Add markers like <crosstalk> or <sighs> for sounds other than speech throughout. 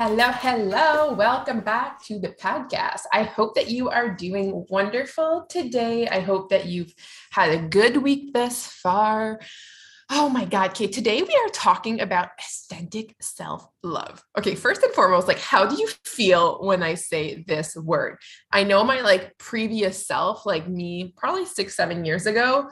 Hello, hello. Welcome back to the podcast. I hope that you are doing wonderful today. I hope that you've had a good week thus far. Oh my God, Kate, today we are talking about authentic self love. Okay, first and foremost, like, how do you feel when I say this word? I know my like previous self, like me, probably six, seven years ago,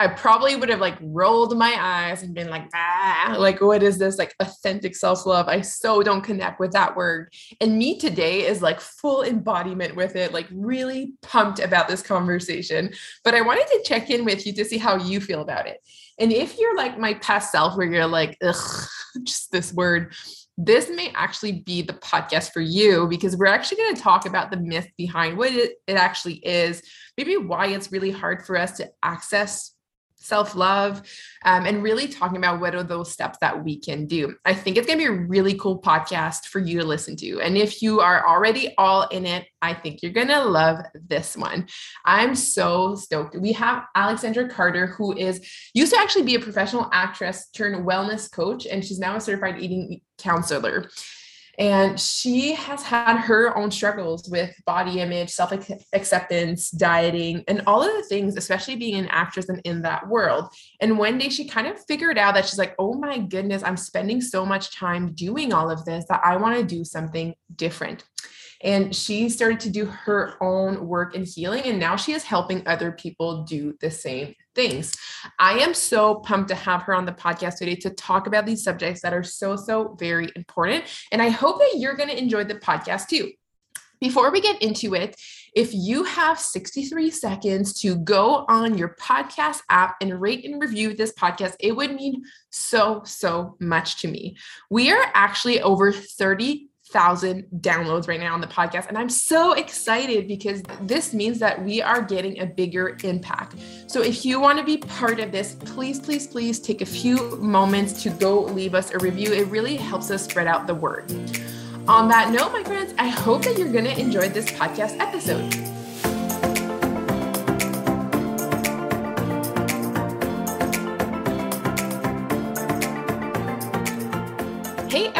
I probably would have like rolled my eyes and been like, ah, like, what is this? Like authentic self love. I so don't connect with that word. And me today is like full embodiment with it, like really pumped about this conversation. But I wanted to check in with you to see how you feel about it. And if you're like my past self, where you're like, ugh, just this word, this may actually be the podcast for you because we're actually going to talk about the myth behind what it, it actually is, maybe why it's really hard for us to access self love, um, and really talking about what are those steps that we can do. I think it's going to be a really cool podcast for you to listen to. And if you are already all in it, I think you're going to love this one. I'm so stoked. We have Alexandra Carter, who is used to actually be a professional actress turned wellness coach, and she's now a certified eating counselor. And she has had her own struggles with body image, self acceptance, dieting, and all of the things, especially being an actress and in that world. And one day she kind of figured out that she's like, oh my goodness, I'm spending so much time doing all of this that I want to do something different. And she started to do her own work in healing. And now she is helping other people do the same things. I am so pumped to have her on the podcast today to talk about these subjects that are so, so very important. And I hope that you're going to enjoy the podcast too. Before we get into it, if you have 63 seconds to go on your podcast app and rate and review this podcast, it would mean so, so much to me. We are actually over 30 thousand downloads right now on the podcast. And I'm so excited because this means that we are getting a bigger impact. So if you want to be part of this, please, please, please take a few moments to go leave us a review. It really helps us spread out the word. On that note, my friends, I hope that you're going to enjoy this podcast episode.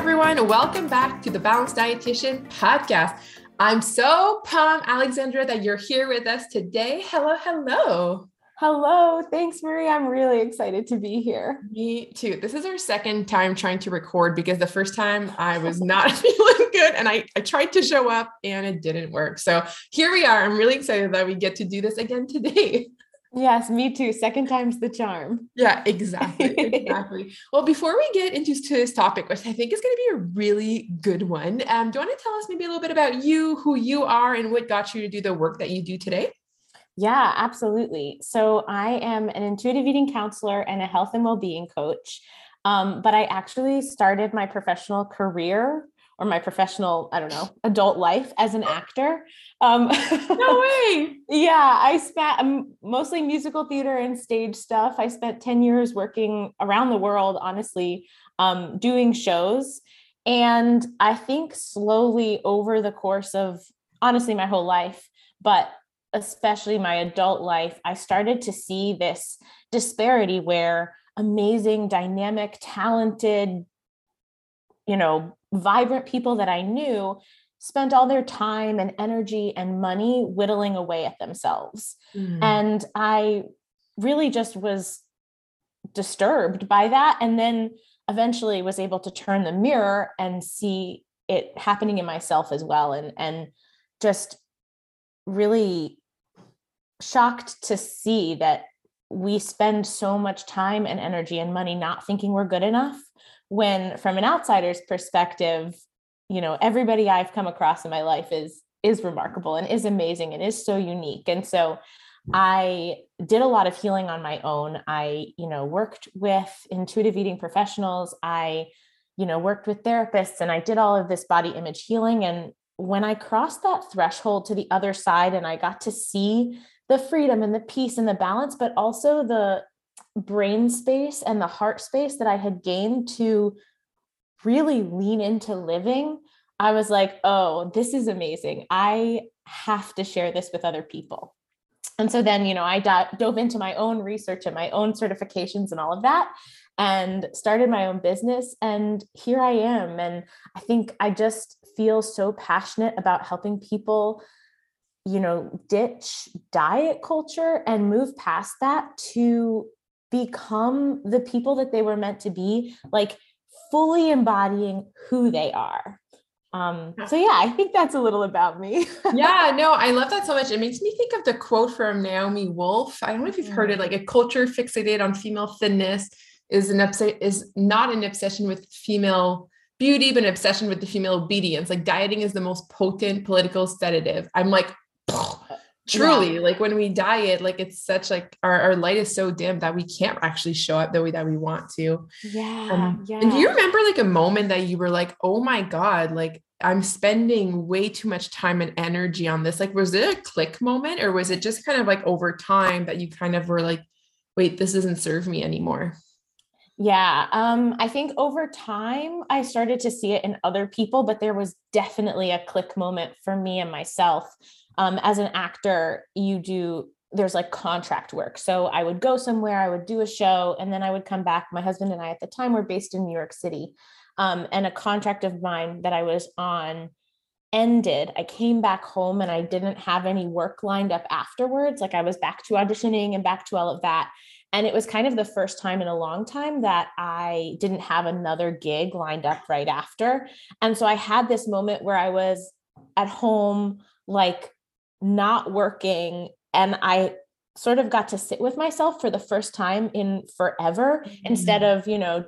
Everyone, welcome back to the Balanced Dietitian podcast. I'm so pumped, Alexandra, that you're here with us today. Hello, hello. Hello. Thanks, Marie. I'm really excited to be here. Me too. This is our second time trying to record because the first time I was not <laughs> feeling good and I, I tried to show up and it didn't work. So here we are. I'm really excited that we get to do this again today. Yes, me too. Second time's the charm. Yeah, exactly. Exactly. <laughs> well, before we get into this topic, which I think is going to be a really good one, um, do you want to tell us maybe a little bit about you, who you are, and what got you to do the work that you do today? Yeah, absolutely. So I am an intuitive eating counselor and a health and well-being coach. Um, but I actually started my professional career or my professional, I don't know, adult life as an actor. Um, no way. <laughs> yeah, I spent um, mostly musical theater and stage stuff. I spent 10 years working around the world, honestly, um, doing shows. And I think slowly over the course of honestly my whole life, but especially my adult life, I started to see this disparity where amazing, dynamic, talented, you know, vibrant people that I knew spent all their time and energy and money whittling away at themselves. Mm. And I really just was disturbed by that. And then eventually was able to turn the mirror and see it happening in myself as well and and just really shocked to see that we spend so much time and energy and money not thinking we're good enough when from an outsider's perspective you know everybody i've come across in my life is is remarkable and is amazing and is so unique. And so hmm. i did a lot of healing on my own. I you know worked with intuitive eating professionals. I you know worked with therapists and i did all of this body image healing. And when i crossed that threshold to the other side and i got to see the freedom and the peace and the balance but also the brain space and the heart space that i had gained to really lean into living i was like oh this is amazing i have to share this with other people and so then you know i dove into my own research and my own certifications and all of that and started my own business. And here I am. And I think I just feel so passionate about helping people, you know, ditch diet culture and move past that to become the people that they were meant to be, like fully embodying who they are. Um, so yeah, I think that's a little about me. <laughs> yeah, no, I love that so much. It makes me think of the quote from Naomi Wolf. I don't know if you've heard it, mm. like a culture fixated on female thinness is an upset is not an obsession with female beauty, but an obsession with the female obedience. Like dieting is the most potent political sedative. I'm like, truly, yeah. like when we diet, like it's such like our, our light is so dim that we can't actually show up the way that we want to. Yeah. Um, yeah. And do you remember like a moment that you were like, oh my God, like I'm spending way too much time and energy on this? Like, was it a click moment or was it just kind of like over time that you kind of were like, wait, this doesn't serve me anymore? Yeah, um, I think over time I started to see it in other people, but there was definitely a click moment for me and myself. Um, as an actor, you do there's like contract work. So I would go somewhere, I would do a show, and then I would come back. My husband and I at the time were based in New York City, um, and a contract of mine that I was on ended. I came back home and I didn't have any work lined up afterwards. Like I was back to auditioning and back to all of that. And it was kind of the first time in a long time that I didn't have another gig lined up right after. And so I had this moment where I was at home, like not working. And I sort of got to sit with myself for the first time in forever mm-hmm. instead of, you know,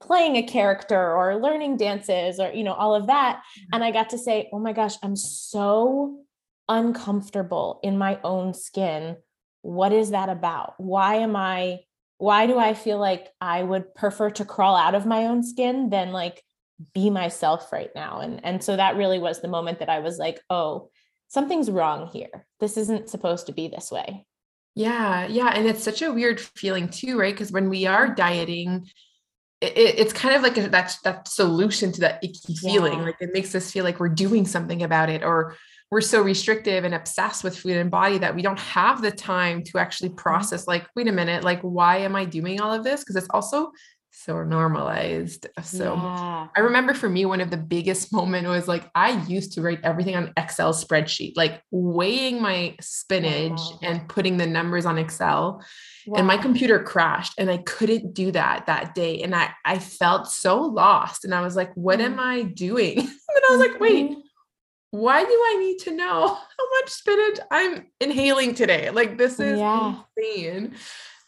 playing a character or learning dances or, you know, all of that. Mm-hmm. And I got to say, oh my gosh, I'm so uncomfortable in my own skin what is that about? Why am I, why do I feel like I would prefer to crawl out of my own skin than like be myself right now? And, and so that really was the moment that I was like, oh, something's wrong here. This isn't supposed to be this way. Yeah. Yeah. And it's such a weird feeling too, right? Because when we are dieting, it, it's kind of like a, that that solution to that icky feeling. Yeah. Like it makes us feel like we're doing something about it, or we're so restrictive and obsessed with food and body that we don't have the time to actually mm-hmm. process like wait a minute like why am i doing all of this because it's also so normalized so yeah. i remember for me one of the biggest <laughs> moment was like i used to write everything on excel spreadsheet like weighing my spinach wow. and putting the numbers on excel wow. and my computer crashed and i couldn't do that that day and i i felt so lost and i was like what mm-hmm. am i doing <laughs> and then i was like wait mm-hmm why do I need to know <laughs> how much spinach I'm inhaling today? Like this is yeah. insane.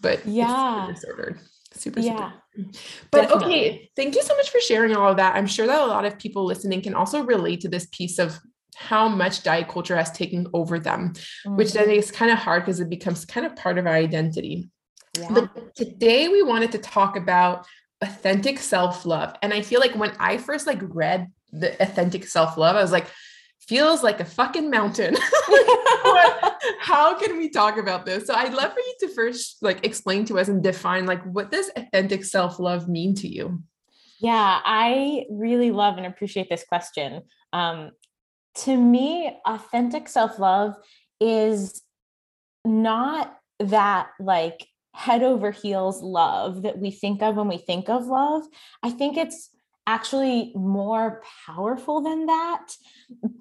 But yeah, disordered. Super, yeah. Super. But Definitely. okay, thank you so much for sharing all of that. I'm sure that a lot of people listening can also relate to this piece of how much diet culture has taken over them, mm-hmm. which then is kind of hard because it becomes kind of part of our identity. Yeah. But today we wanted to talk about authentic self-love. And I feel like when I first like read the authentic self-love, I was like, feels like a fucking mountain. <laughs> How can we talk about this? So I'd love for you to first like explain to us and define like what does authentic self-love mean to you? Yeah, I really love and appreciate this question. Um, to me, authentic self-love is not that like head over heels love that we think of when we think of love. I think it's actually more powerful than that.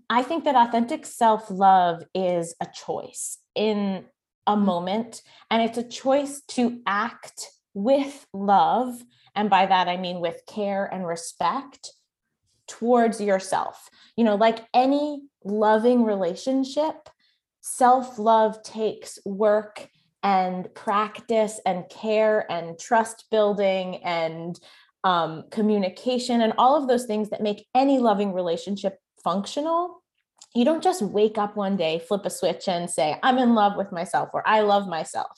I think that authentic self love is a choice in a mm-hmm. moment, and it's a choice to act with love. And by that, I mean with care and respect towards yourself. You know, like any loving relationship, self love takes work and practice and care and trust building and um, communication and all of those things that make any loving relationship functional. You don't just wake up one day, flip a switch, and say, I'm in love with myself or I love myself.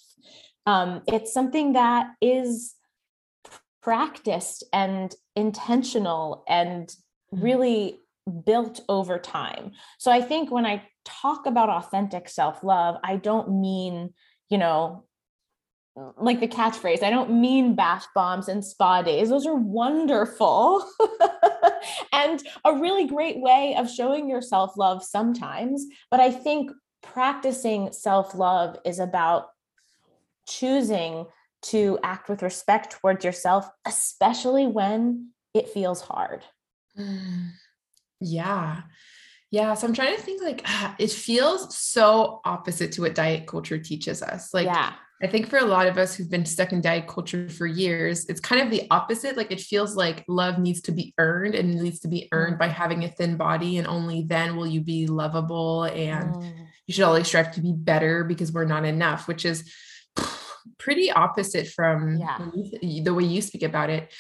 Um, it's something that is practiced and intentional and mm-hmm. really built over time. So I think when I talk about authentic self love, I don't mean, you know, like the catchphrase, I don't mean bath bombs and spa days. Those are wonderful <laughs> and a really great way of showing your self love sometimes. But I think practicing self love is about choosing to act with respect towards yourself, especially when it feels hard. <sighs> Yeah. Yeah. So I'm trying to think like <sighs> it feels so opposite to what diet culture teaches us. Like, yeah. I think for a lot of us who've been stuck in diet culture for years, it's kind of the opposite. Like it feels like love needs to be earned and needs to be earned by having a thin body, and only then will you be lovable. And mm. you should always strive to be better because we're not enough, which is <sighs> pretty opposite from yeah. the way you speak about it.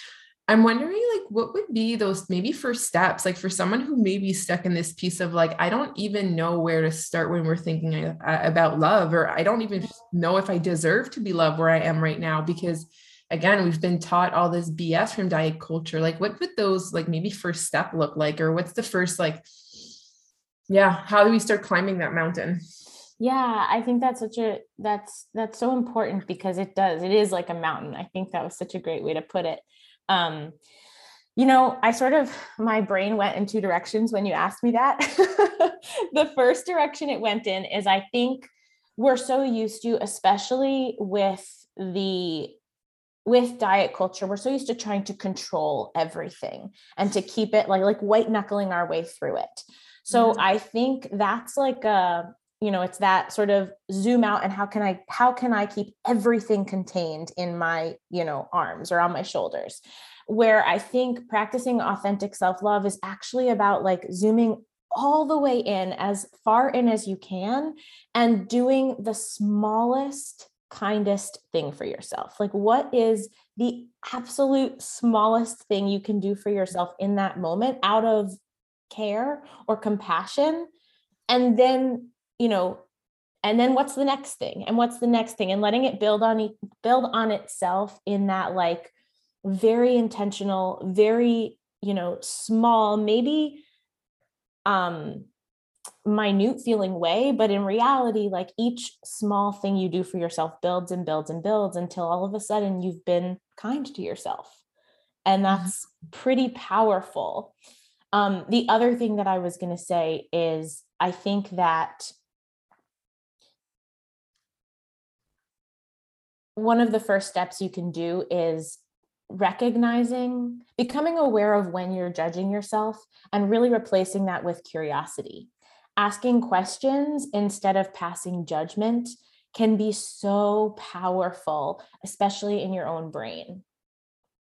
I'm wondering like what would be those maybe first steps like for someone who may be stuck in this piece of like I don't even know where to start when we're thinking uh, about love or I don't even know if I deserve to be loved where I am right now because again we've been taught all this BS from diet culture. Like what would those like maybe first step look like or what's the first like yeah how do we start climbing that mountain? Yeah i think that's such a that's that's so important because it does it is like a mountain. I think that was such a great way to put it um you know i sort of my brain went in two directions when you asked me that <laughs> the first direction it went in is i think we're so used to especially with the with diet culture we're so used to trying to control everything and to keep it like like white knuckling our way through it so mm-hmm. i think that's like a you know it's that sort of zoom out and how can i how can i keep everything contained in my you know arms or on my shoulders? Where i think practicing authentic self-love is actually about like zooming all the way in as far in as you can and doing the smallest kindest thing for yourself. Like what is the absolute smallest thing you can do for yourself in that moment out of care or compassion? And then you know and then what's the next thing and what's the next thing and letting it build on build on itself in that like very intentional very you know small maybe um minute feeling way but in reality like each small thing you do for yourself builds and builds and builds until all of a sudden you've been kind to yourself and mm-hmm. that's pretty powerful um the other thing that i was going to say is i think that one of the first steps you can do is recognizing, becoming aware of when you're judging yourself and really replacing that with curiosity. Asking questions instead of passing judgment can be so powerful, especially in your own brain.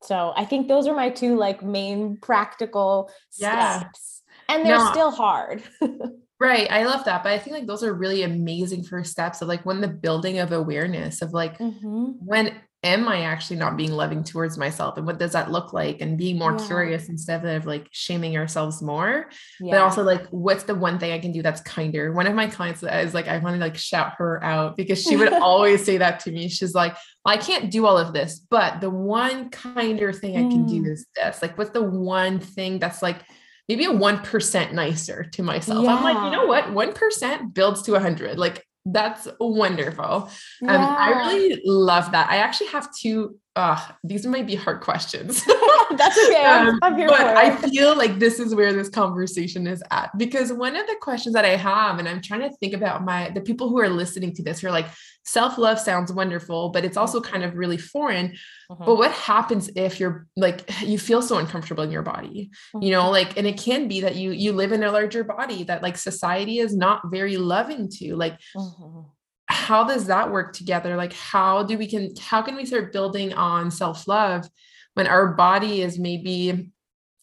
So I think those are my two like main practical yeah. steps. And they're no. still hard. <laughs> Right. I love that. But I think like those are really amazing first steps of like when the building of awareness of like mm-hmm. when am I actually not being loving towards myself and what does that look like and being more yeah. curious instead of like shaming ourselves more. Yeah. But also like what's the one thing I can do that's kinder? One of my clients is like I want to like shout her out because she would <laughs> always say that to me. She's like, well, I can't do all of this, but the one kinder thing I can do mm. is this. Like what's the one thing that's like maybe a 1% nicer to myself. Yeah. I'm like, you know what? 1% builds to 100. Like that's wonderful. Yeah. Um, I really love that. I actually have two uh, these might be hard questions. <laughs> That's okay. um, I'm here but I feel like this is where this conversation is at because one of the questions that I have, and I'm trying to think about my the people who are listening to this who are like, self-love sounds wonderful, but it's also kind of really foreign. Mm-hmm. But what happens if you're like <sighs> you feel so uncomfortable in your body? Mm-hmm. You know, mm-hmm. like, and it can be that you you live in a larger body that like society is not very loving to. Like mm-hmm how does that work together? Like how do we can how can we start building on self-love when our body is maybe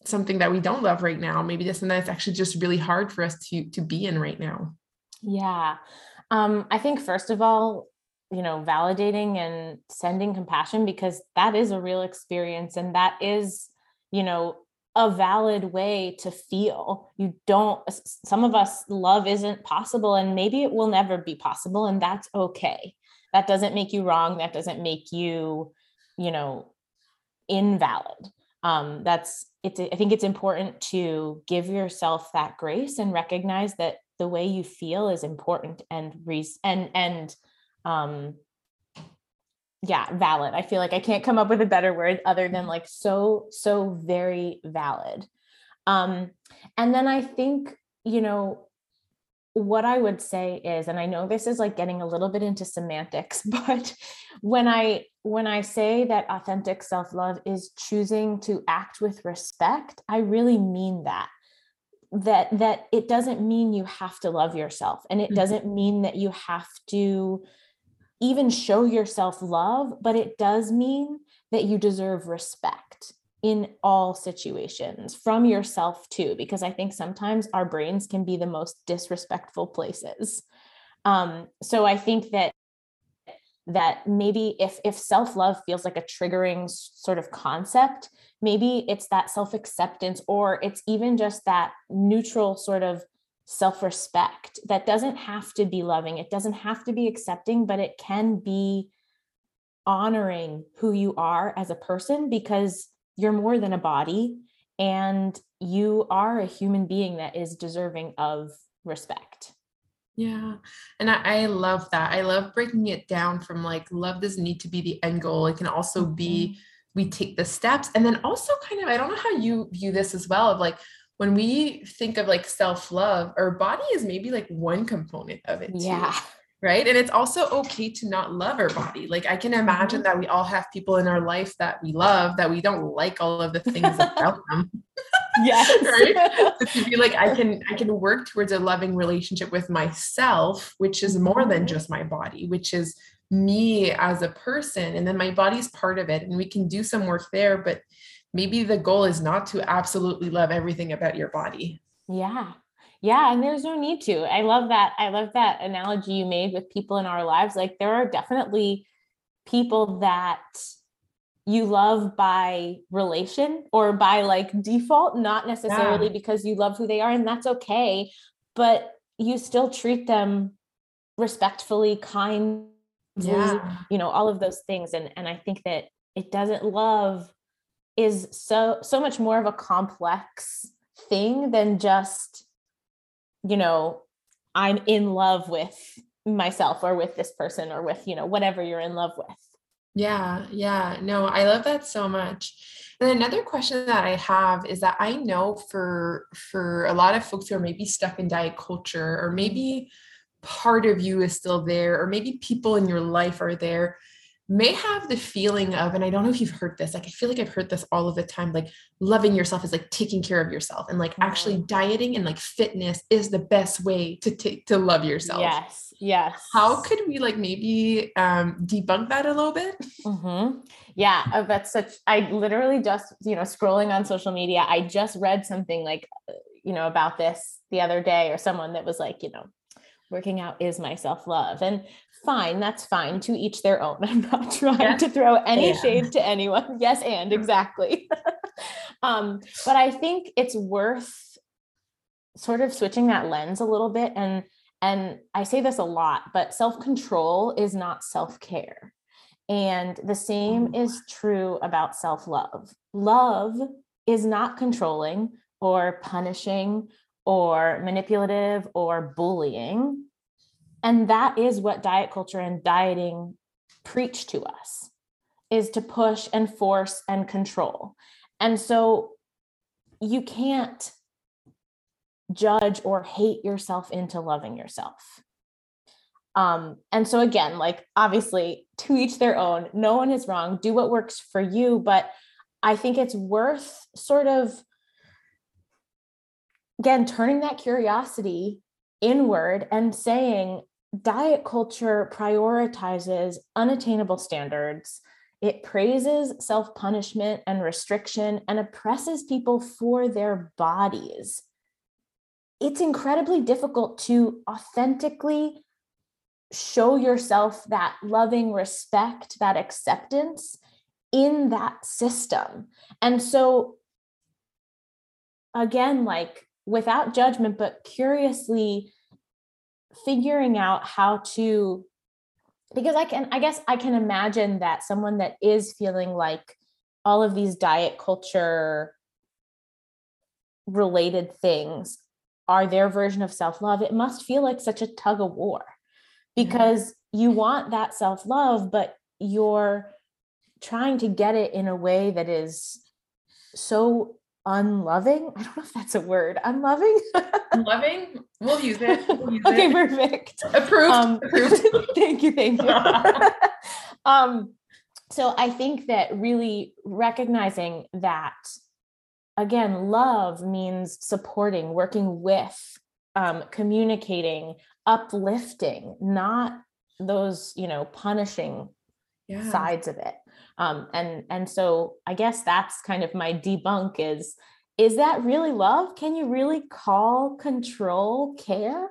something that we don't love right now? Maybe this and that's actually just really hard for us to to be in right now. Yeah. Um i think first of all you know validating and sending compassion because that is a real experience and that is you know a valid way to feel. You don't some of us love isn't possible and maybe it will never be possible and that's okay. That doesn't make you wrong that doesn't make you you know invalid. Um that's it's i think it's important to give yourself that grace and recognize that the way you feel is important and re- and and um yeah valid. I feel like i can't come up with a better word other than like so so very valid. Um and then i think you know what i would say is and i know this is like getting a little bit into semantics <laughs> but when i when i say that authentic self-love is choosing to act with respect i really mean that. That that it doesn't mean you have to love yourself and it mm-hmm. doesn't mean that you have to even show yourself love, but it does mean that you deserve respect in all situations from yourself too, because I think sometimes our brains can be the most disrespectful places. Um, so I think that that maybe if if self-love feels like a triggering sort of concept maybe it's that self-acceptance or it's even just that neutral sort of self respect that doesn't have to be loving, it doesn't have to be accepting, but it can be honoring who you are as a person because you're more than a body and you are a human being that is deserving of respect. Yeah. And I, I, love that. I love breaking it down from like love doesn't need to be the end goal. It can also mm-hmm. be we take the steps. And then also kind of, I don't know how you view this as well of like when we think of like self-love our body is maybe like one component of it too, yeah. right? And it's also okay to not love our body. Like i can imagine mm-hmm. that we all have people in our life that we love that we don't like all of the things about <laughs> them yes. <laughs> right? <laughs> To be like i can i can work towards a loving relationship with myself which is more than mm-hmm. just my body which is me as a person and then my body's part of it and we can do some work there but maybe the goal is not to absolutely love everything about your body. Yeah. Yeah, and there's no need to. I love that. I love that analogy you made with people in our lives. Like there are definitely people that you love by relation or by like default, not necessarily yeah. because you love who they are, and that's okay. But you still treat them respectfully, kindly, yeah. you know, all of those things. And and I think that it doesn't love is so so much more of a complex thing than just you know i'm in love with myself or with this person or with you know whatever you're in love with. Yeah yeah. No i love that so much. And another question that i have is that i know for for a lot of folks who are maybe stuck in diet culture or maybe part of you is still there or maybe people in your life are there may have the feeling of, and I don't know if you've heard this, like I feel like I've heard this all of the time, like loving yourself is like taking care of yourself and like mm-hmm. actually dieting and like fitness is the best way to take to love yourself. Yes. Yes. How could we like maybe um debunk that a little bit? Mm-hmm. Yeah, uh, that's such I literally just, you know, scrolling on social media, I just read something like you know about this the other day or someone that was like, you know, working out is my self-love and fine that's fine to each their own. <laughs> I'm not trying to throw any shade to anyone. Yes and exactly. <laughs> Um, but i think it's worth sort of switching that lens a little bit and and i say this a lot but self-control is not self-care. And the same oh. is true about self-love. Love is not controlling or punishing or manipulative or bullying and that is what diet culture and dieting preach to us is to push and force and control. And so you can't judge or hate yourself into loving yourself. Um, and so again, like obviously to each their own, no one is wrong. Do what works for you. But I think it's worth sort of again turning that curiosity inward and saying, diet culture prioritizes unattainable standards it praises self punishment and restriction and oppresses people for their bodies. It's incredibly difficult to authentically show yourself that loving respect, that acceptance in that system. And so, again, like without judgment, but curiously figuring out how to because I can, I guess I can imagine that someone that is feeling like all of these diet culture related things are their version of self love, it must feel like such a tug of war because mm-hmm. you want that self love, but you're trying to get it in a way that is so unloving. I don't know if that's a word. Unloving. <laughs> unloving. We'll use it. We'll use okay, it. perfect. Approved. Um, Approved. <laughs> thank you. Thank you. <laughs> um, so I think that really recognizing that again, love means supporting, working with, um, communicating, uplifting, not those, you know, punishing yeah. sides of it um, and and so i guess that's kind of my debunk is is that really love can you really call control care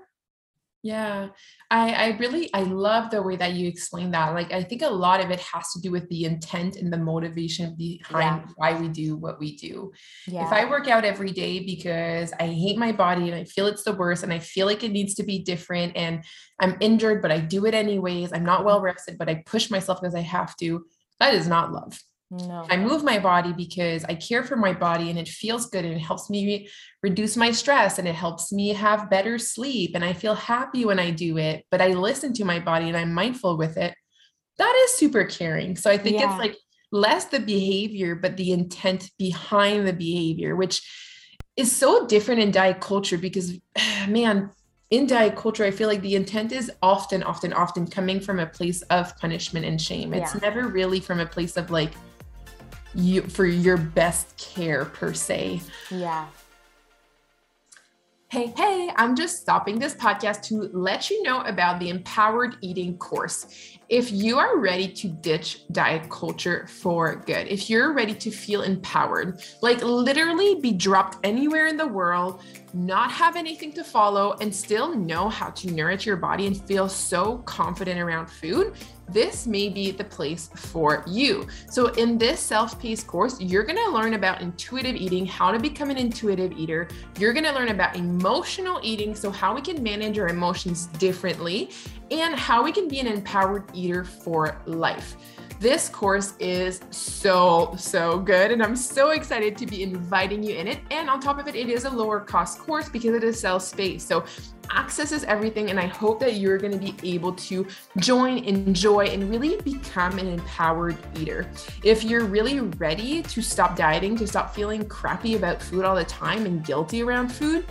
yeah i i really i love the way that you explain that like i think a lot of it has to do with the intent and the motivation behind yeah. why we do what we do yeah. if i work out every day because i hate my body and i feel it's the worst and i feel like it needs to be different and i'm injured but i do it anyways i'm not well rested but i push myself because i have to that is not love. No. I move my body because I care for my body and it feels good and it helps me reduce my stress and it helps me have better sleep and I feel happy when I do it, but I listen to my body and I'm mindful with it. That is super caring. So I think yeah. it's like less the behavior, but the intent behind the behavior, which is so different in diet culture because, <sighs> man, in diet culture, I feel like the intent is often, often, often coming from a place of punishment and shame. It's yeah. never really from a place of like you for your best care per se. Yeah. Hey, hey, I'm just stopping this podcast to let you know about the Empowered Eating course. If you are ready to ditch diet culture for good, if you're ready to feel empowered, like literally be dropped anywhere in the world, not have anything to follow, and still know how to nourish your body and feel so confident around food, this may be the place for you. So, in this self paced course, you're going to learn about intuitive eating, how to become an intuitive eater. You're going to learn about emotional eating, so how we can manage our emotions differently, and how we can be an empowered eater for life. This course is so, so good. And I'm so excited to be inviting you in it. And on top of it, it is a lower cost course because it is self space. So access is everything. And I hope that you're going to be able to join, enjoy, and really become an empowered eater. If you're really ready to stop dieting, to stop feeling crappy about food all the time and guilty around food,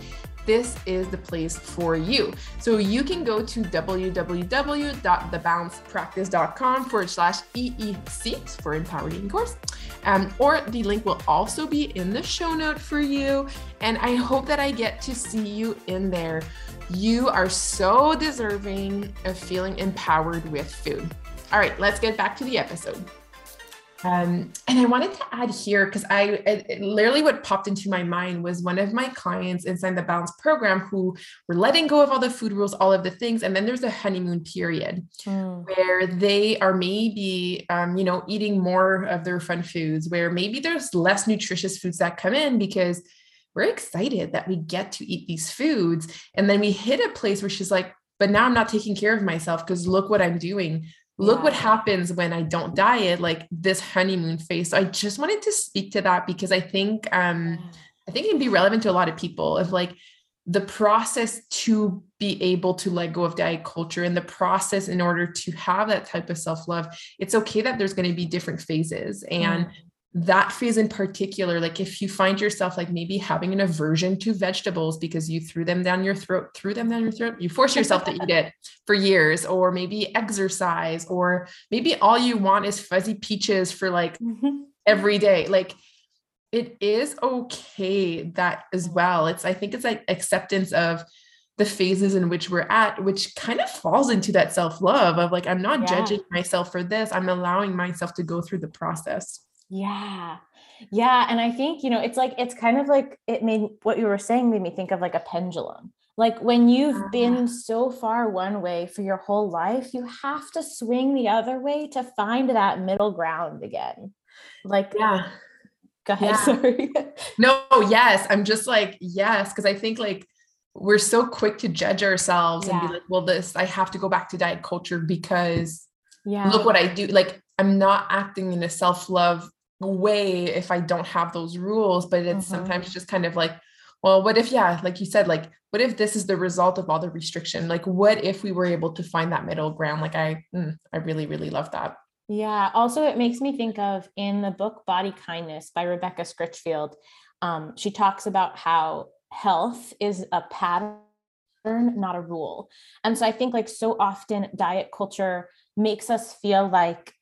this is the place for you. So you can go to www.thebalancepractice.com forward slash EEC for Empowered Eating Course. Um, or the link will also be in the show note for you. And I hope that I get to see you in there. You are so deserving of feeling empowered with food. All right, let's get back to the episode. Um, and I wanted to add here because I it, it, literally what popped into my mind was one of my clients inside the balance program who were letting go of all the food rules, all of the things, and then there's a honeymoon period mm. where they are maybe um, you know eating more of their fun foods, where maybe there's less nutritious foods that come in because we're excited that we get to eat these foods, and then we hit a place where she's like, but now I'm not taking care of myself because look what I'm doing look what happens when I don't diet, like this honeymoon phase. So I just wanted to speak to that because I think um I think it can be relevant to a lot of people of like the process to be able to let go of diet culture and the process in order to have that type of self-love. It's okay that there's going to be different phases and mm that phase in particular, like if you find yourself like maybe having an aversion to vegetables because you threw them down your throat, threw them down your throat, you force yourself to eat it for years, or maybe exercise, or maybe all you want is fuzzy peaches for like mm-hmm. every day. Like it is okay that as well. It's, I think it's like acceptance of the phases in which we're at, which kind of falls into that self love of like, I'm not yeah. judging myself for this. I'm allowing myself to go through the process. Yeah. Yeah. And I think, you know, it's like, it's kind of like it made what you were saying made me think of like a pendulum. Like when you've uh-huh. been so far one way for your whole life, you have to swing the other way to find that middle ground again. Like, yeah. Go ahead. <laughs> Yeah. Sorry. no, yes. I'm just like, yes. Cause I think like we're so quick to judge ourselves yeah. and be like, well, this, I have to go back to diet culture because yeah. look what I do. Like, I'm not acting in a self love way if I don't have those rules, but it's mm-hmm. sometimes just kind of like, well, what if, yeah, like you said, like, what if this is the result of all the restriction? Like, what if we were able to find that middle ground? Like, I, mm, I really, really love that. Yeah. Also, it makes me think of in the book Body Kindness by Rebecca Scritchfield. Um, she talks about how health is a pattern, not a rule. And so I think like so often diet culture makes us feel like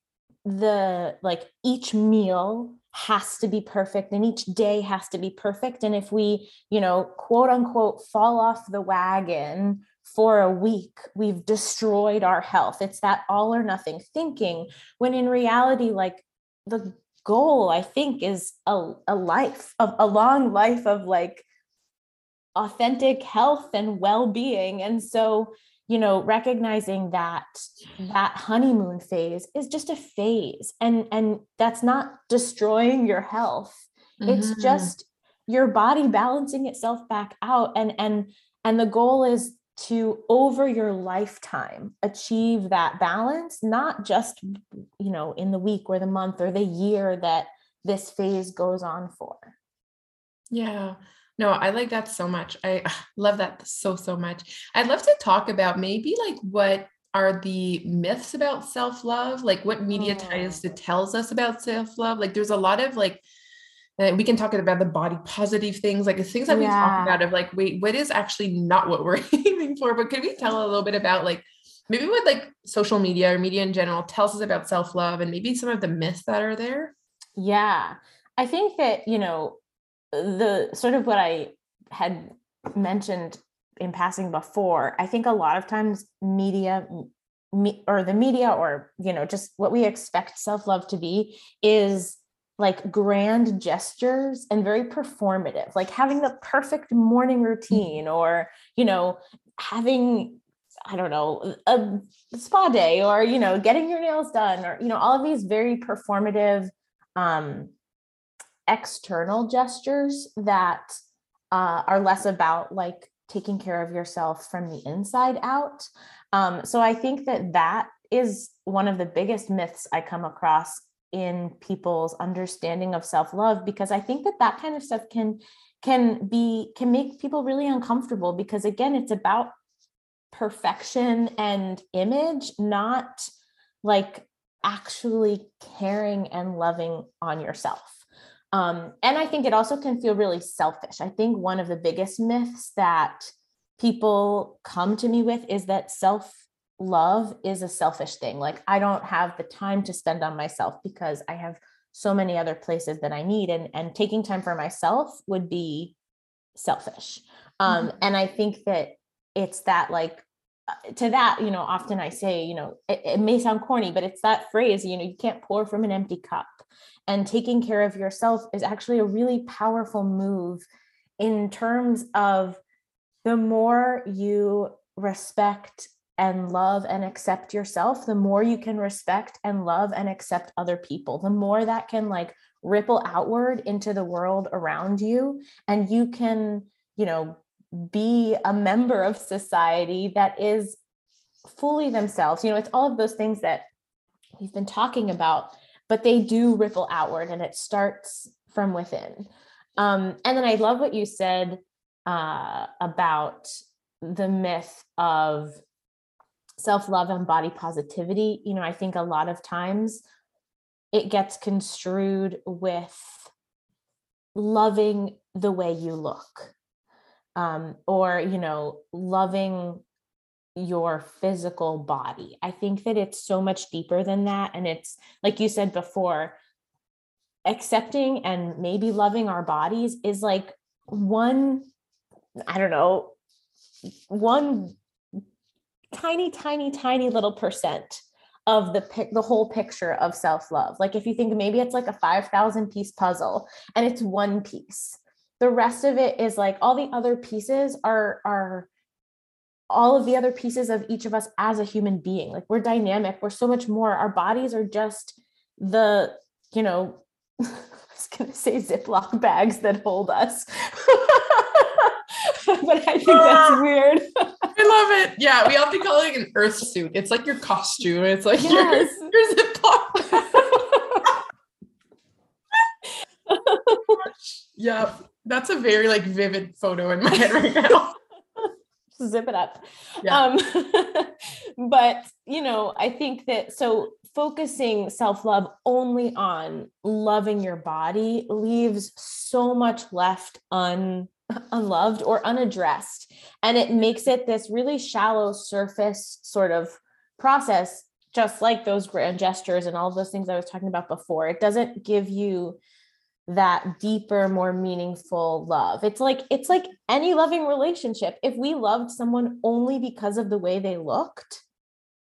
the like each meal has to be perfect and each day has to be perfect and if we you know quote unquote fall off the wagon for a week we've destroyed our health. It's that all or nothing thinking when in reality like the goal i think is a, a life of a long life of like authentic health and well-being and so you know recognizing that that honeymoon phase is just a phase and and that's not destroying your health. Mm-hmm. it's just your body balancing itself back out and and and the goal is to over your lifetime achieve that balance not just you know in the week or the month or the year that this phase goes on for. Yeah no, I like that so much. I <sighs> love that so, so much. I'd love to talk about maybe like what are the myths about self love, like what media tries to tells us about self love. Like there's a lot of like, uh, we can talk about the body positive things, like the things that yeah. we talk about of like, wait, what is actually not what we're <laughs> aiming for? But could we tell a little bit about like maybe what like social media or media in general tells us about self love and maybe some of the myths that are there? Yeah. I think that, you know, the sort of what I had mentioned in passing before, I think a lot of times media me, or the media or you know just what we expect self-love to be is like grand gestures and very performative like having the perfect morning routine or you know having i don't know a spa day or you know getting your nails done or you know all of these very performative um external gestures that uh, are less about like taking care of yourself from the inside out. Um, so I think that that is one of the biggest myths I come across in people's understanding of self-love because I think that that kind of stuff can can be can make people really uncomfortable because again it's about perfection and image not like actually caring and loving on yourself um, and I think it also can feel really selfish. I think one of the biggest myths that people come to me with is that self love is a selfish thing. Like, I don't have the time to spend on myself because I have so many other places that I need. And, and taking time for myself would be selfish. Um, mm-hmm. And I think that it's that like, uh, to that, you know, often I say, you know, it, it may sound corny, but it's that phrase, you know, you can't pour from an empty cup and taking care of yourself is actually a really powerful move in terms of the more you respect and love and accept yourself, the more you can respect and love and accept other people, the more that can like ripple outward into the world around you. And you can, you know, be a member of society that is fully themselves. You know, it's all of those things that we've been talking about but they do ripple outward and it starts from within. Um, and then I love what you said uh, about the myth of self love and body positivity. You know, I think a lot of times it gets construed with loving the way you look um, or, you know, loving your physical body. I think that it's so much deeper than that. And it's like you said before, accepting and maybe loving our bodies is like one, I don't know, one tiny, tiny, tiny little percent of the pic the whole picture of self-love. Like if you think maybe it's like a 5,000 piece puzzle and it's one piece. The rest of it is like all the other pieces are are all of the other pieces of each of us as a human being. Like we're dynamic, we're so much more. Our bodies are just the, you know, <laughs> I was gonna say Ziploc bags that hold us. <laughs> but I think that's ah, weird. I love it. Yeah, we often call it an earth suit. It's like your costume. It's like yes. your, <laughs> your Ziploc. yeah, that's a very like vivid photo in my head right now. Zip it up. Yeah. Um, <laughs> but you know, I think that so focusing self-love only on loving your body leaves so much left un unloved or unaddressed. And it makes it this really shallow surface sort of process, just like those grand gestures and all those things I was talking about before. It doesn't give you that deeper more meaningful love it's like it's like any loving relationship if we loved someone only because of the way they looked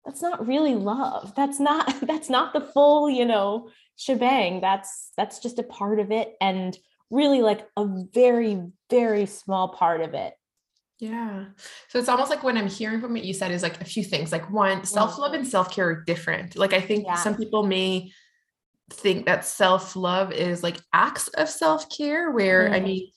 that's not really love that's not <laughs> that's not the full you know shebang that's that's just a part of it and really like a very, very small part of it. Yeah. So it's almost like when I'm hearing from what you said is like a few things. Like one, self-love mm-hmm. and self-care are different. Like I think yeah. some people may think that self-love is like acts of self-care where mm. I mean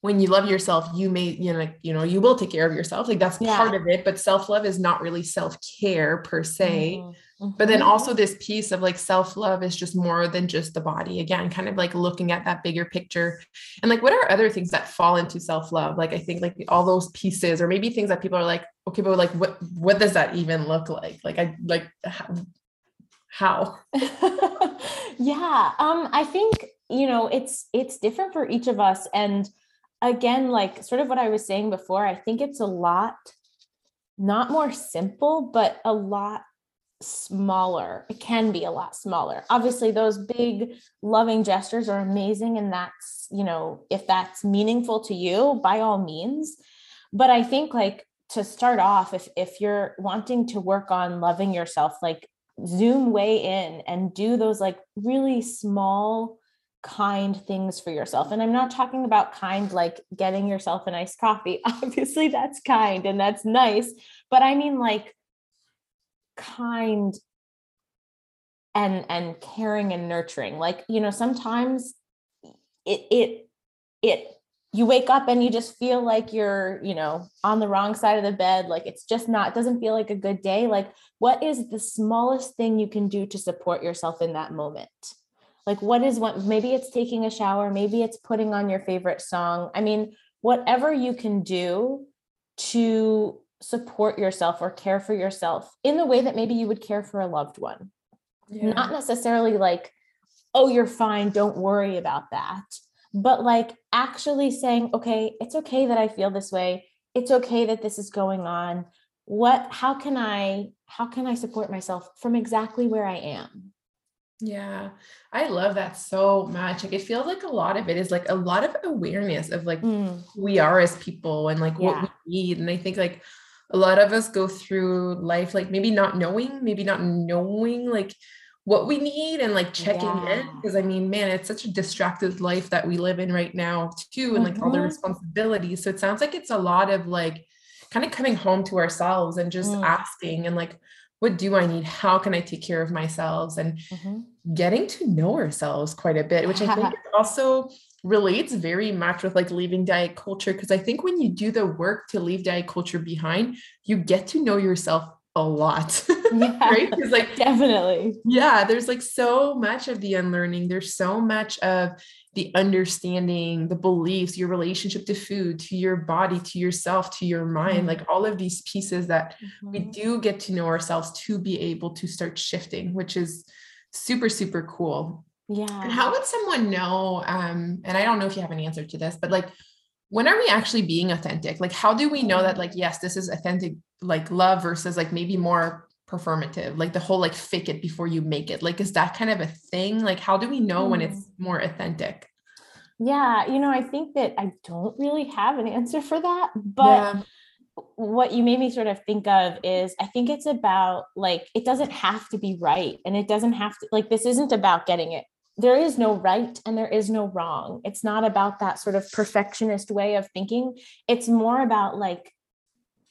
when you love yourself, you may, you know, like, you know, you will take care of yourself. Like that's yeah. part of it, but self-love is not really self-care per se. Mm. Mm-hmm. But then also this piece of like self-love is just more than just the body. Again, kind of like looking at that bigger picture. And like what are other things that fall into self-love? Like I think like all those pieces or maybe things that people are like, okay, but like what what does that even look like? Like I like how? <laughs> yeah. Um I think, you know, it's it's different for each of us and again like sort of what I was saying before, I think it's a lot not more simple, but a lot smaller. It can be a lot smaller. Obviously, those big loving gestures are amazing. And that's, you know, if that's meaningful to you, by all means. But I think like to start off, if if you're wanting to work on loving yourself, like zoom way in and do those like really small kind things for yourself. And I'm not talking about kind like getting yourself a nice coffee. <laughs> Obviously, that's kind and that's nice. But I mean, like kind and and caring and nurturing like you know sometimes it it it you wake up and you just feel like you're you know on the wrong side of the bed like it's just not doesn't feel like a good day like what is the smallest thing you can do to support yourself in that moment like what is what maybe it's taking a shower maybe it's putting on your favorite song i mean whatever you can do to support yourself or care for yourself in the way that maybe you would care for a loved one. Yeah. Not necessarily like, oh, you're fine, don't worry about that. But like actually saying, okay, it's okay that I feel this way. It's okay that this is going on. What, how can I, how can I support myself from exactly where I am? Yeah, I love that so much. Like, it feels like a lot of it is like a lot of awareness of like mm. who we are as people and like yeah. what we need. And I think like a lot of us go through life like maybe not knowing, maybe not knowing like what we need and like checking yeah. in because I mean, man, it's such a distracted life that we live in right now too, and like mm-hmm. all the mm-hmm. responsibilities. So it sounds like it's a lot of like kind of coming home to ourselves and just mm. asking and like what do I need? How can I take care of myself? And mm-hmm. getting to know ourselves quite a bit, which I think <laughs> also relates very much with like leaving diet culture because I think when you do the work to leave diet culture behind, you get to know yourself a lot. <laughs> Yeah, right? Because like definitely. Yeah, there's like so much of the unlearning. There's so much of the understanding, the beliefs, your relationship to food, to your body, to yourself, to your mind, mm-hmm. like all of these pieces that mm-hmm. we do get to know ourselves to be able to start shifting, which is super, super cool. Yeah. And how would someone know? Um, and I don't know if you have an answer to this, but like, when are we actually being authentic? Like, how do we know that, like, yes, this is authentic, like love versus like maybe more performative, like the whole like fake it before you make it? Like, is that kind of a thing? Like, how do we know mm. when it's mm. more authentic? Yeah, you know, I think that I don't really have an answer for that, but yeah. what you made me sort of think of is I think it's about like it doesn't have to be right and it doesn't have to like this isn't about getting it there is no right and there is no wrong. It's not about that sort of perfectionist way of thinking. It's more about like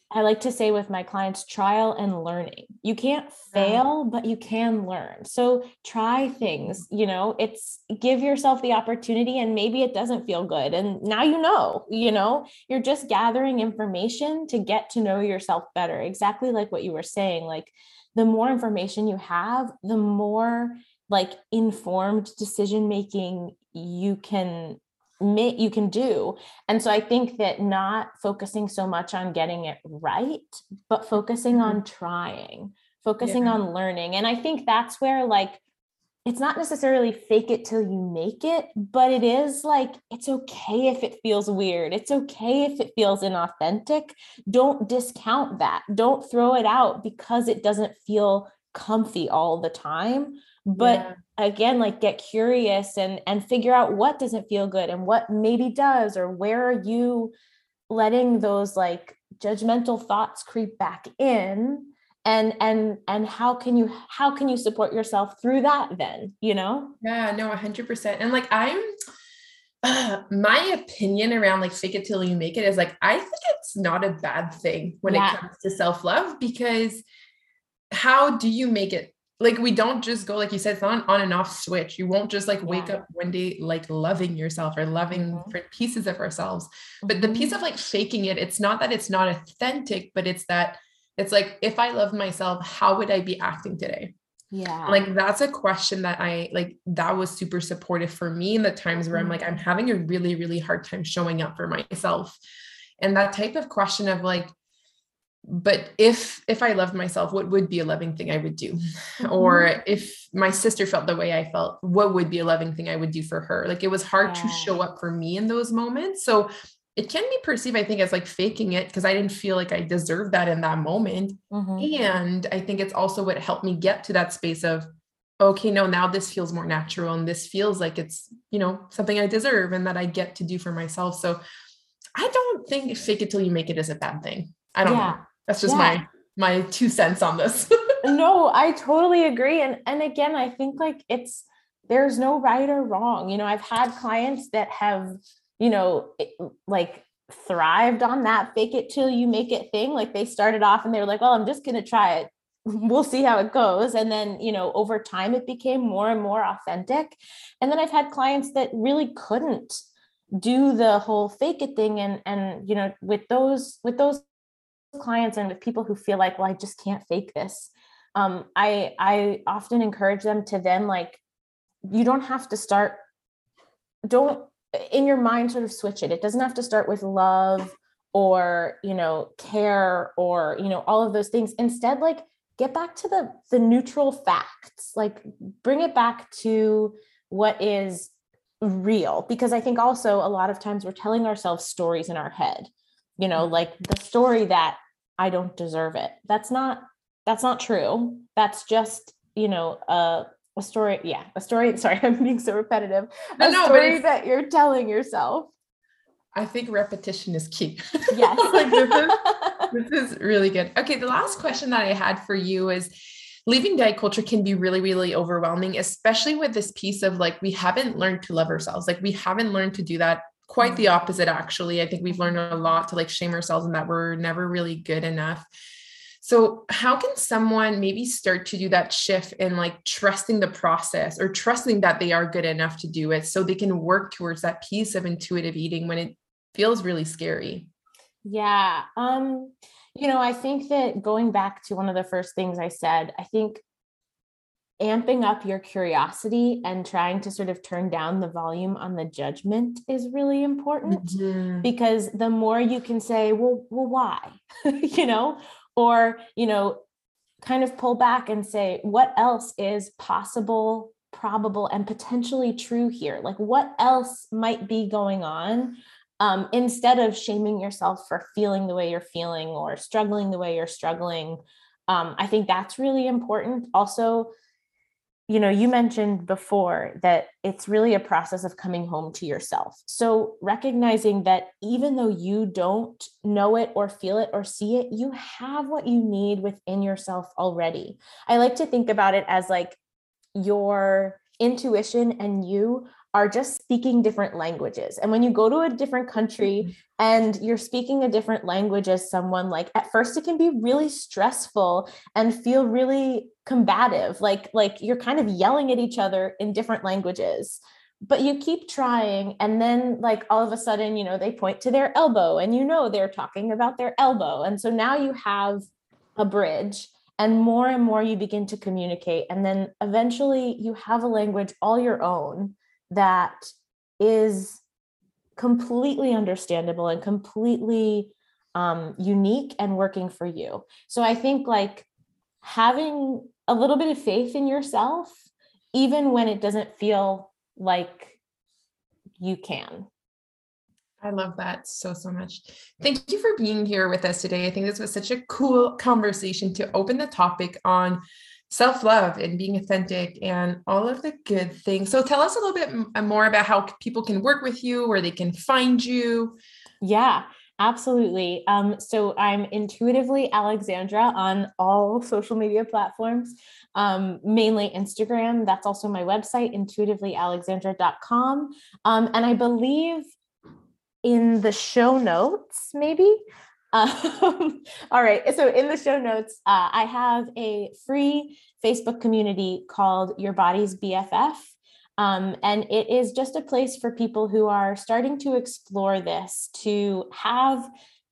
I like to say with my clients, trial and learning. You can't fail, but you can learn. So try things, you know, it's give yourself the opportunity and maybe it doesn't feel good. And now you know, you know, you're just gathering information to get to know yourself better. Exactly like what you were saying. Like the more information you have, the more like informed decision making you can make you can do. And so i think that not focusing so much on getting it right but focusing mm-hmm. on trying focusing yeah. on learning. And i think that's where like it's not necessarily fake it till you make it but it is like it's okay if it feels weird. It's okay if it feels inauthentic. Don't discount that. Don't throw it out because it doesn't feel comfy all the time but yeah. again like get curious and and figure out what doesn't feel good and what maybe does or where are you letting those like judgmental thoughts creep back in? And and and how can you how can you support yourself through that then you know? Yeah no 100% and like i'm uh, <sighs> my opinion around like fake it till you make it is like i think it's not a bad thing when yeah. it comes to self-love because how do you make it like we don't just go like you said it's not an on and off switch you won't just like wake yeah. up one day like loving yourself or loving mm-hmm. different pieces of ourselves but the piece mm-hmm. of like faking it it's not that it's not authentic but it's that it's like if i love myself how would i be acting today yeah like that's a question that i like that was super supportive for me in the times where i'm like i'm mm-hmm. having a really really hard time showing up for myself and that type of question of like but if if i loved myself what would be a loving thing i would do <laughs> mm-hmm. or if my sister felt the way i felt what would be a loving thing i would do for her like it was hard yeah. to show up for me in those moments so it can be perceived i think as like faking it because i didn't feel like i deserved that in that moment mm-hmm. and i think it's also what helped me get to that space of okay no now this feels more natural and this feels like it's you know something i deserve and that i get to do for myself so i don't think fake it till you make it is a bad thing i don't yeah. know that's just yeah. my my two cents on this. <laughs> no, I totally agree. And and again, I think like it's there's no right or wrong. You know, I've had clients that have, you know, like thrived on that fake it till you make it thing. Like they started off and they were like, well, I'm just going to try it. <laughs> We'll see how it goes. And then, you know, over time it became more and more authentic. And then I've had clients that really couldn't do the whole fake it thing and and you know with those with those clients and with people who feel like, well, I just can't fake this. Um, I I often encourage them to then like, you don't have to start. Don't in your mind sort of switch it. It doesn't have to start with love or you know care or you know all of those things. Instead, like get back to the the neutral facts. Like bring it back to what is real because i think also a lot of times we're telling ourselves stories in our head you know mm-hmm. like the story that I don't deserve it. That's not that's not true. That's just, you know, a a story, yeah, a story. <laughs> Sorry, I'm being so repetitive. No, a no, story that you're telling yourself. I think repetition is key. <laughs> Yes. like this, is, <laughs> this is really good. Okay, the last question that I had for you is leaving diet culture can be really, really overwhelming, especially with this piece of like, we haven't learned to love ourselves. Like, we haven't learned to do that quite the opposite actually. I think we've learned a lot to like shame ourselves and that we're never really good enough. So how can someone maybe start to do that shift in like trusting the process or trusting that they are good enough to do it so they can work towards that piece of intuitive eating when it feels really scary? Yeah um you know i think that going back to one of the first things i said i think amping up your curiosity and trying to sort of turn down the volume on the judgment is really important mm-hmm. because the more you can say well well why? <laughs> You know? Or you know kind of pull back and say what else is possible probable and potentially true here? Like what else might be going on um, instead of shaming yourself for feeling the way you're feeling or struggling the way you're struggling? Um, i think that's really important. Also you know, you mentioned before that it's really a process of coming home to yourself. So recognizing that even though you don't know it or feel it or see it, you have what you need within yourself already. I like to think about it as like your intuition and you are just speaking different languages. And when you go to a different country mm-hmm. and you're speaking a different language as someone, like at first it can be really stressful and feel really combative, like like you're kind of yelling at each other in different languages. But you keep trying, and then like all of a sudden, you know, they point to their elbow, and you know they're talking about their elbow. And so now you have a bridge and more and more you begin to communicate and then eventually you have a language all your own that is completely understandable and completely um, unique and working for you. So I think like having a little bit of faith in yourself, even when it doesn't feel like you can. I love that so, so much. Thank you for being here with us today. I think this was such a cool conversation to open the topic on self love and being authentic and all of the good things. So tell us a little bit more about how people can work with you, where they can find you. Yeah. Absolutely. Um, so I'm intuitively Alexandra on all <laughs> social media platforms, um, mainly Instagram. That's also my website, intuitivelyalexandra.com. Um, and I believe in the show notes, maybe um, <laughs> all right. So in the show notes, uh, I have a free Facebook community called Your Body's BFF. Um, and it is just a place for people who are starting to explore this, to have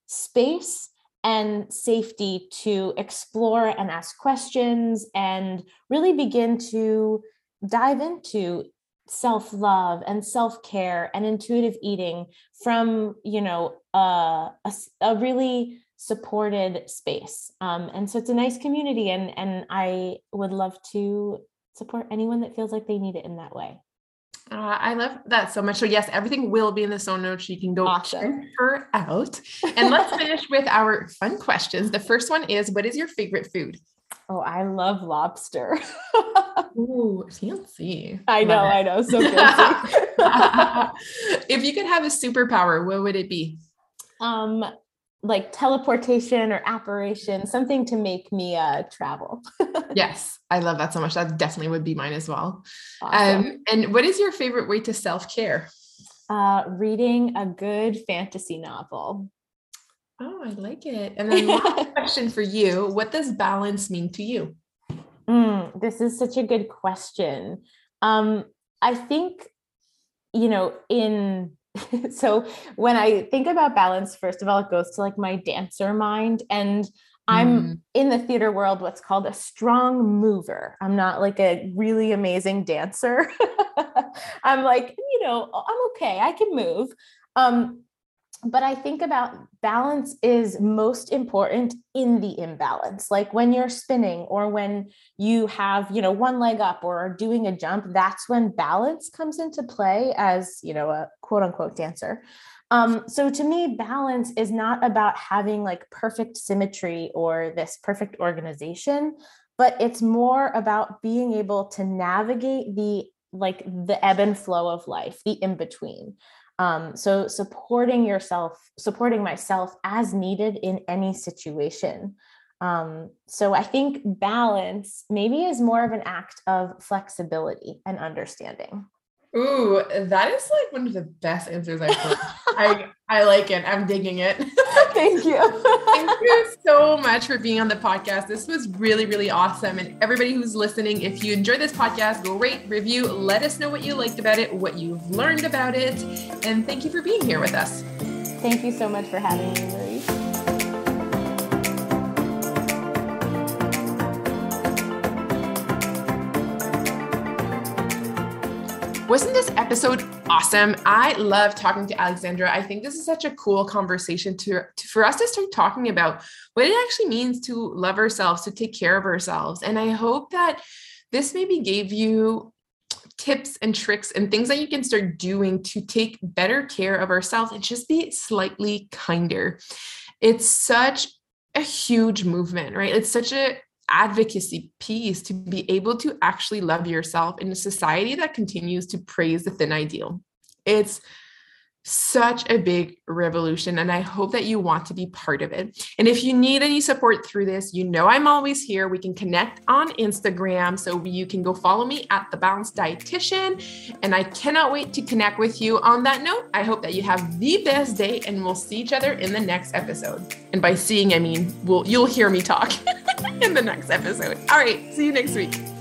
space and safety to explore and ask questions and really begin to dive into self-love and self-care and intuitive eating from you know uh, a, a really supported space um, and so it's a nice community and and i would love to support anyone that feels like they need it in that way uh, I love that so much. So yes, everything will be in the show notes. You can go awesome. check her out. And let's <laughs> finish with our fun questions. The first one is, what is your favorite food? Oh, I love lobster. <laughs> Ooh, fancy. I know, I know. So <laughs> fancy. <laughs> if you could have a superpower, what would it be? Um, like teleportation or apparition, something to make me uh travel. yes, I love that so much. That definitely would be mine as well. Awesome. Um, and what is your favorite way to self-care? Uh, reading a good fantasy novel. Oh, I like it. And then last <laughs> question for you. What does balance mean to you? Mm, this is such a good question. Um, I think, you know, in <laughs> so when I think about balance, first of all, it goes to like my dancer mind. And I'm mm. in the theater world, what's called a strong mover. I'm not like a really amazing dancer. <laughs> I'm like, you know, I'm okay. I can move. Um, but I think about balance is most important in the imbalance. Like when you're spinning or when you have, you know, one leg up or doing a jump, that's when balance comes into play as, you know, a quote unquote dancer. Um, so to me, balance is not about having like perfect symmetry or this perfect organization, but it's more about being able to navigate the like the ebb and flow of life, the in between. Um, so supporting yourself, supporting myself as needed in any situation. Um, so I think balance maybe is more of an act of flexibility and understanding. Ooh, that is like one of the best answers I've heard. <laughs> I I like it. I'm digging it. <laughs> Thank you. Thank you so much for being on the podcast. This was really, really awesome. And everybody who's listening, if you enjoyed this podcast, go rate, review, let us know what you liked about it, what you've learned about it. And thank you for being here with us. Thank you so much for having me, Marie. Wasn't this episode awesome? I love talking to Alexandra. I think this is such a cool conversation to, to, for us to start talking about what it actually means to love ourselves, to take care of ourselves. And I hope that this maybe gave you tips and tricks and things that you can start doing to take better care of ourselves and just be slightly kinder. It's such a huge movement, right? It's such a advocacy piece to be able to actually love yourself in a society that continues to praise the thin ideal. It's such a big revolution and i hope that you want to be part of it. And if you need any support through this you know i'm always here. We can connect on instagram so you can go follow me at the balanced dietitian and i cannot wait to connect with you. On that note i hope that you have the best day and we'll see each other in the next episode. And by seeing i mean we'll you'll hear me talk <laughs> in the next episode. All right see you next week